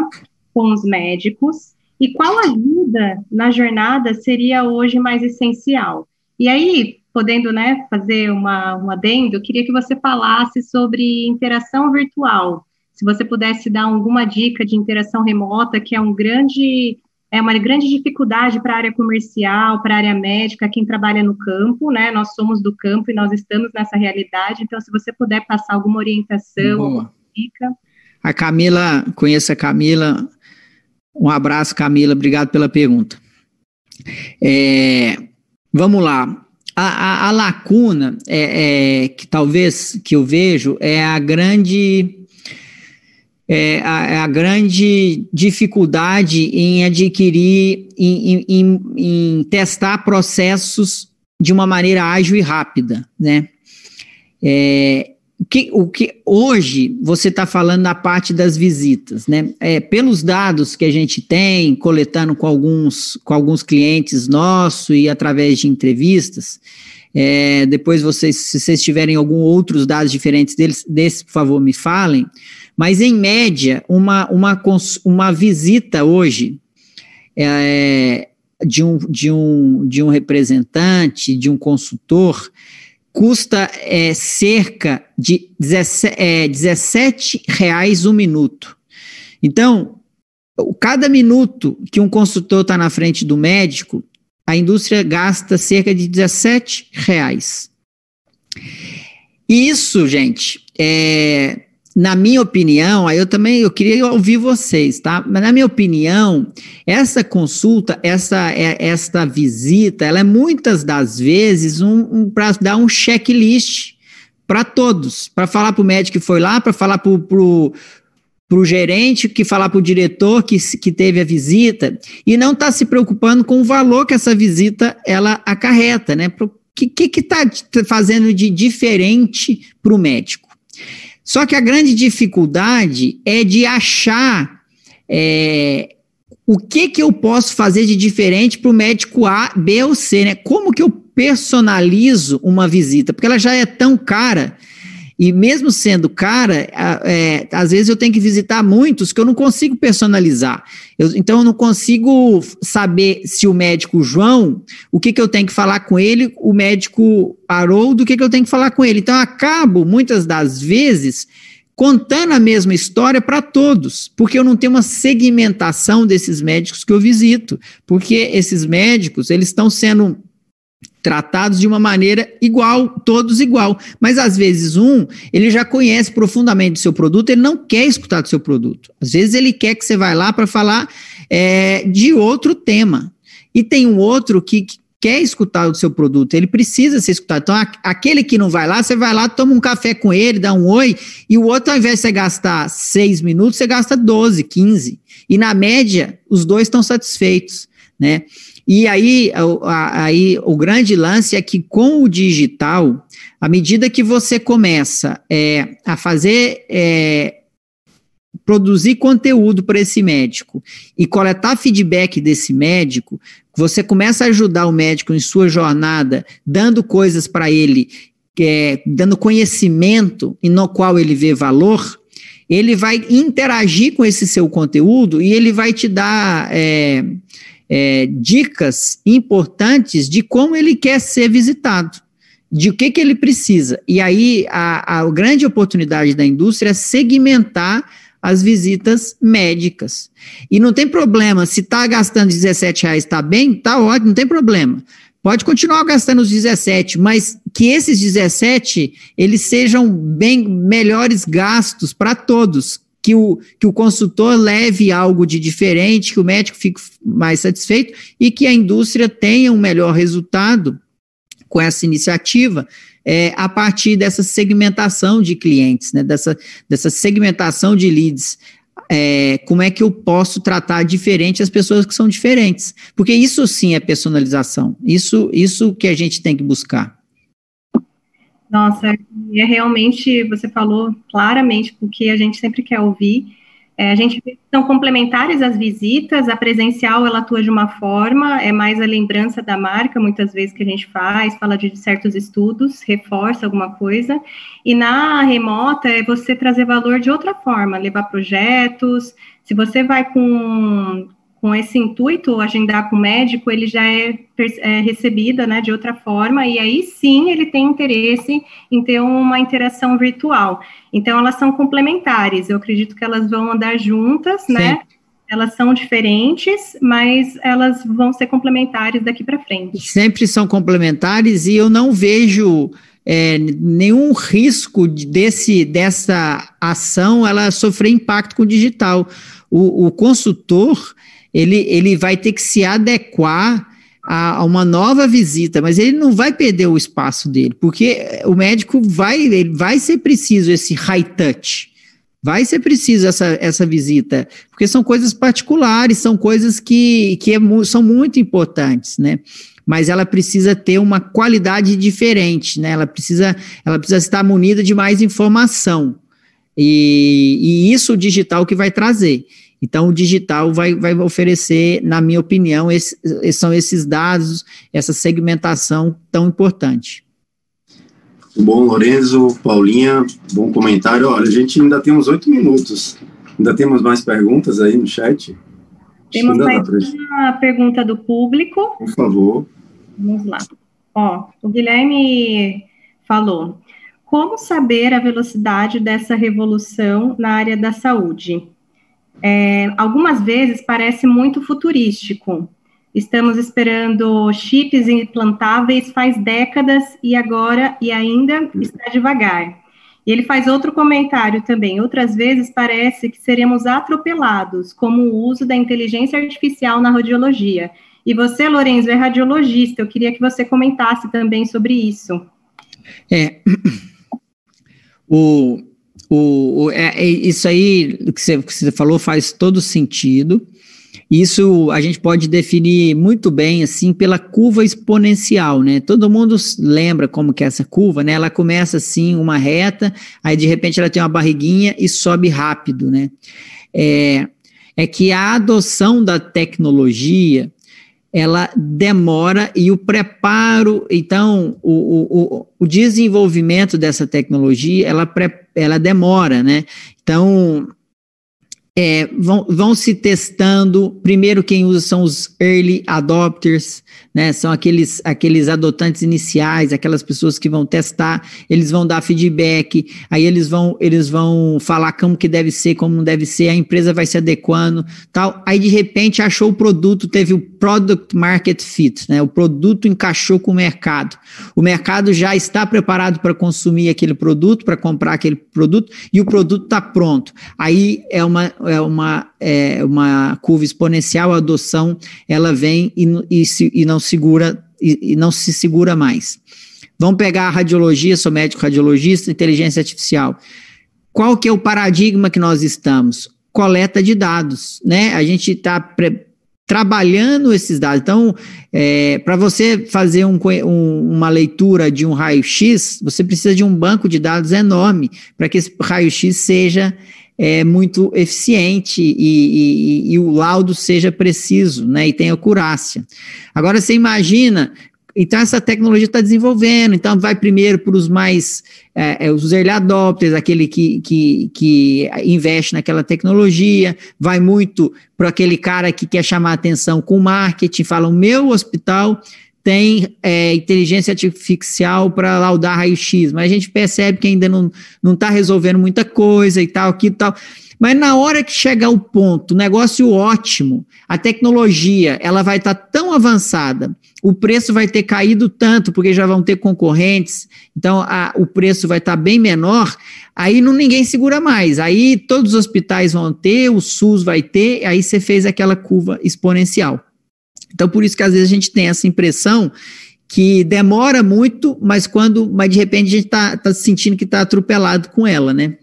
com os médicos e qual ajuda na jornada seria hoje mais essencial? E aí, podendo né, fazer uma, um adendo, queria que você falasse sobre interação virtual. Se você pudesse dar alguma dica de interação remota, que é um grande é uma grande dificuldade para a área comercial, para a área médica, quem trabalha no campo, né? Nós somos do campo e nós estamos nessa realidade. Então, se você puder passar alguma orientação, Boa. alguma dica. A Camila, conheço a Camila. Um abraço, Camila. Obrigado pela pergunta. É, vamos lá. A, a, a lacuna é, é, que talvez que eu vejo é a grande é, a, é a, grande dificuldade em adquirir, em, em, em, testar processos de uma maneira ágil e rápida, né? É, que, o que hoje você está falando na parte das visitas, né? É, pelos dados que a gente tem, coletando com alguns, com alguns clientes nossos e através de entrevistas, é, depois vocês, se vocês tiverem algum outros dados diferentes deles, desse, por favor, me falem. Mas em média, uma, uma, uma visita hoje é, de, um, de, um, de um representante, de um consultor, custa é, cerca de 17, é, 17 reais um minuto. Então, cada minuto que um consultor está na frente do médico, a indústria gasta cerca de 17 reais. Isso, gente, é, na minha opinião, aí eu também eu queria ouvir vocês, tá? Mas na minha opinião, essa consulta, essa é, esta visita, ela é muitas das vezes um, um para dar um checklist para todos, para falar para o médico que foi lá, para falar para o gerente, que falar para o diretor que, que teve a visita, e não está se preocupando com o valor que essa visita ela acarreta, né? O que está fazendo de diferente para o médico? Só que a grande dificuldade é de achar é, o que, que eu posso fazer de diferente para o médico A, B ou C, né? Como que eu personalizo uma visita? Porque ela já é tão cara e mesmo sendo cara, é, às vezes eu tenho que visitar muitos que eu não consigo personalizar. Eu, então eu não consigo saber se o médico João, o que, que eu tenho que falar com ele, o médico Haroldo, o que, que eu tenho que falar com ele. Então eu acabo, muitas das vezes, contando a mesma história para todos, porque eu não tenho uma segmentação desses médicos que eu visito, porque esses médicos, eles estão sendo tratados de uma maneira igual, todos igual. Mas às vezes um, ele já conhece profundamente o seu produto, ele não quer escutar do seu produto. Às vezes ele quer que você vá lá para falar é, de outro tema. E tem um outro que, que quer escutar o seu produto, ele precisa ser escutado. Então, aquele que não vai lá, você vai lá, toma um café com ele, dá um oi, e o outro, ao invés de você gastar seis minutos, você gasta 12, 15. E na média, os dois estão satisfeitos, né? E aí, aí o grande lance é que com o digital, à medida que você começa é, a fazer, é, produzir conteúdo para esse médico e coletar feedback desse médico, você começa a ajudar o médico em sua jornada, dando coisas para ele, é, dando conhecimento e no qual ele vê valor, ele vai interagir com esse seu conteúdo e ele vai te dar é, é, dicas importantes de como ele quer ser visitado, de o que, que ele precisa. E aí a, a grande oportunidade da indústria é segmentar as visitas médicas. E não tem problema, se está gastando 17 reais, está bem, está ótimo, não tem problema. Pode continuar gastando os 17, mas que esses 17 eles sejam bem melhores gastos para todos, que o, que o consultor leve algo de diferente, que o médico fique mais satisfeito e que a indústria tenha um melhor resultado com essa iniciativa é, a partir dessa segmentação de clientes, né, dessa, dessa segmentação de leads. É, como é que eu posso tratar diferente as pessoas que são diferentes? Porque isso sim é personalização, isso, isso que a gente tem que buscar. Nossa, é realmente, você falou claramente o que a gente sempre quer ouvir. É, a gente são complementares às visitas, a presencial ela atua de uma forma, é mais a lembrança da marca, muitas vezes que a gente faz, fala de certos estudos, reforça alguma coisa, e na remota é você trazer valor de outra forma, levar projetos, se você vai com, com esse intuito, agendar com o médico, ele já é, é recebida né, de outra forma, e aí sim ele tem interesse em ter uma interação virtual. Então, elas são complementares, eu acredito que elas vão andar juntas, né? sim. né? Elas são diferentes, mas elas vão ser complementares daqui para frente. Sempre são complementares e eu não vejo é, nenhum risco desse, dessa ação ela sofrer impacto com o digital. O, o consultor ele, ele vai ter que se adequar a, a, uma nova visita, mas ele não vai perder o espaço dele, porque o médico vai, ele vai ser preciso esse high touch, vai ser preciso essa, essa visita, porque são coisas particulares, são coisas que, que é, são muito importantes, né? mas ela precisa ter uma qualidade diferente, né? Ela precisa, ela precisa estar munida de mais informação. E, e isso o digital que vai trazer. Então, o digital vai, vai oferecer, na minha opinião, esse, são esses dados, essa segmentação tão importante. Bom, Lorenzo, Paulinha, bom comentário. Olha, a gente ainda tem uns oito minutos. Ainda temos mais perguntas aí no chat? Temos mais uma pergunta do público. Por favor. Vamos lá. Ó, o Guilherme falou: como saber a velocidade dessa revolução na área da saúde? É, algumas vezes parece muito futurístico. Estamos esperando chips implantáveis faz décadas e agora e ainda está devagar. E ele faz outro comentário também. Outras vezes parece que seremos atropelados, como o uso da inteligência artificial na radiologia. E você, Lorenzo, é radiologista. Eu queria que você comentasse também sobre isso. É. O, o, o é, é, isso aí que você, que você falou faz todo sentido. Isso a gente pode definir muito bem assim pela curva exponencial, né? Todo mundo lembra como que é essa curva, né? Ela começa assim uma reta, aí de repente ela tem uma barriguinha e sobe rápido, né? É, é que a adoção da tecnologia ela demora e o preparo, então, o, o, o desenvolvimento dessa tecnologia, ela, ela demora, né? Então, é, vão, vão se testando. Primeiro, quem usa são os early adopters, né? São aqueles, aqueles adotantes iniciais, aquelas pessoas que vão testar, eles vão dar feedback, aí eles vão, eles vão falar como que deve ser, como não deve ser, a empresa vai se adequando, tal. Aí de repente achou o produto, teve o product market fit, né? O produto encaixou com o mercado. O mercado já está preparado para consumir aquele produto, para comprar aquele produto, e o produto está pronto. Aí é uma é uma, é uma curva exponencial, a adoção ela vem e, e, se, e não segura e, e, não se segura mais. Vamos pegar a radiologia, sou médico radiologista, inteligência artificial. Qual que é o paradigma que nós estamos? Coleta de dados, né? A gente está trabalhando esses dados. Então, é, para você fazer um, um, uma leitura de um raio-x, você precisa de um banco de dados enorme para que esse raio-x seja é muito eficiente e, e, e, o laudo seja preciso, né, e tenha acurácia. Agora você imagina, então essa tecnologia está desenvolvendo, então vai primeiro para os mais, é, é, os early adopters, aquele que, que, que investe naquela tecnologia, vai muito para aquele cara que quer chamar atenção com marketing, fala, o meu hospital tem é, inteligência artificial para laudar raio-x, mas a gente percebe que ainda não está resolvendo muita coisa e tal, aqui e tal. Mas na hora que chegar o ponto, negócio ótimo, a tecnologia ela vai estar tá tão avançada, o preço vai ter caído tanto, porque já vão ter concorrentes, então a, o preço vai estar tá bem menor, aí não ninguém segura mais. Aí todos os hospitais vão ter, o SUS vai ter, aí você fez aquela curva exponencial. Então, por isso que às vezes a gente tem essa impressão que demora muito, mas quando, mas de repente a gente está tá sentindo que está atropelado com ela, né?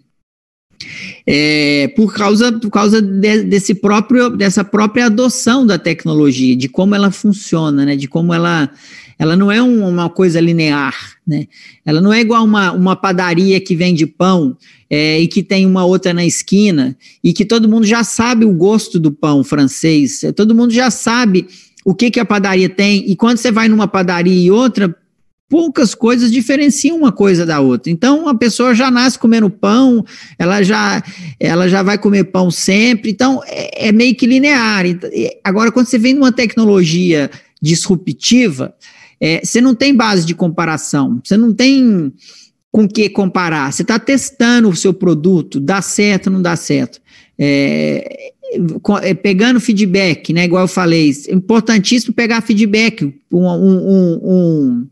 É, por causa, por causa de, desse próprio, dessa própria adoção da tecnologia, de como ela funciona, né? De como ela, ela não é um, uma coisa linear, né? Ela não é igual uma, uma padaria que vende pão é, e que tem uma outra na esquina e que todo mundo já sabe o gosto do pão francês, todo mundo já sabe o que, que a padaria tem, e quando você vai numa padaria e outra, poucas coisas diferenciam uma coisa da outra. Então, a pessoa já nasce comendo pão, ela já, ela já vai comer pão sempre, então é, é meio que linear. Agora, quando você vem numa tecnologia disruptiva, é, você não tem base de comparação, você não tem com que comparar. Você está testando o seu produto, dá certo, não dá certo. É, pegando feedback, né? Igual eu falei, é importantíssimo pegar feedback. Um, um, um,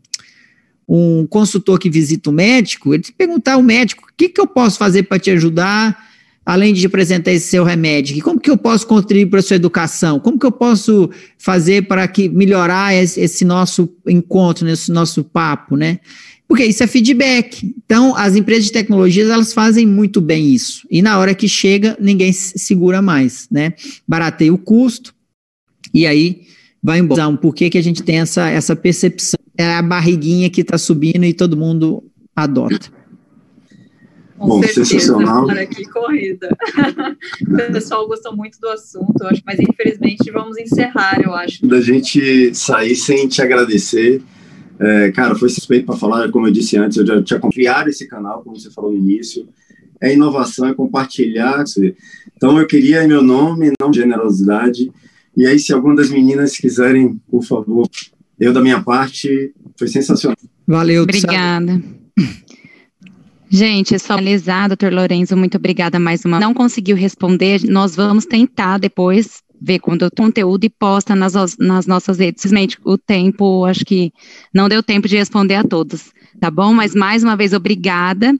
um consultor que visita o médico, ele perguntar ao médico o que, que eu posso fazer para te ajudar, além de apresentar esse seu remédio? Como que eu posso contribuir para a sua educação? Como que eu posso fazer para que melhorar esse, esse nosso encontro, esse nosso papo, né? Porque isso é feedback. Então, as empresas de tecnologias, elas fazem muito bem isso. E na hora que chega, ninguém segura mais, né? Barateia o custo e aí vai embora. Por que, que a gente tem essa, essa percepção? É a barriguinha que está subindo e todo mundo adota. Com Bom, certeza, sensacional. aqui corrida. o pessoal gostou muito do assunto, eu acho, mas infelizmente vamos encerrar, eu acho. Da gente sair sem te agradecer. É, cara, foi suspeito para falar, como eu disse antes, eu já tinha criado esse canal, como você falou no início. É inovação, é compartilhar. Então eu queria, em meu nome, não generosidade. E aí, se alguma das meninas quiserem, por favor, eu da minha parte, foi sensacional. Valeu, Obrigada. Gente, só finalizar, doutor Lorenzo, muito obrigada mais uma. Não conseguiu responder, nós vamos tentar depois ver quando o conteúdo e posta nas, nas nossas redes. Simplesmente o tempo, acho que não deu tempo de responder a todos, tá bom? Mas mais uma vez, obrigada.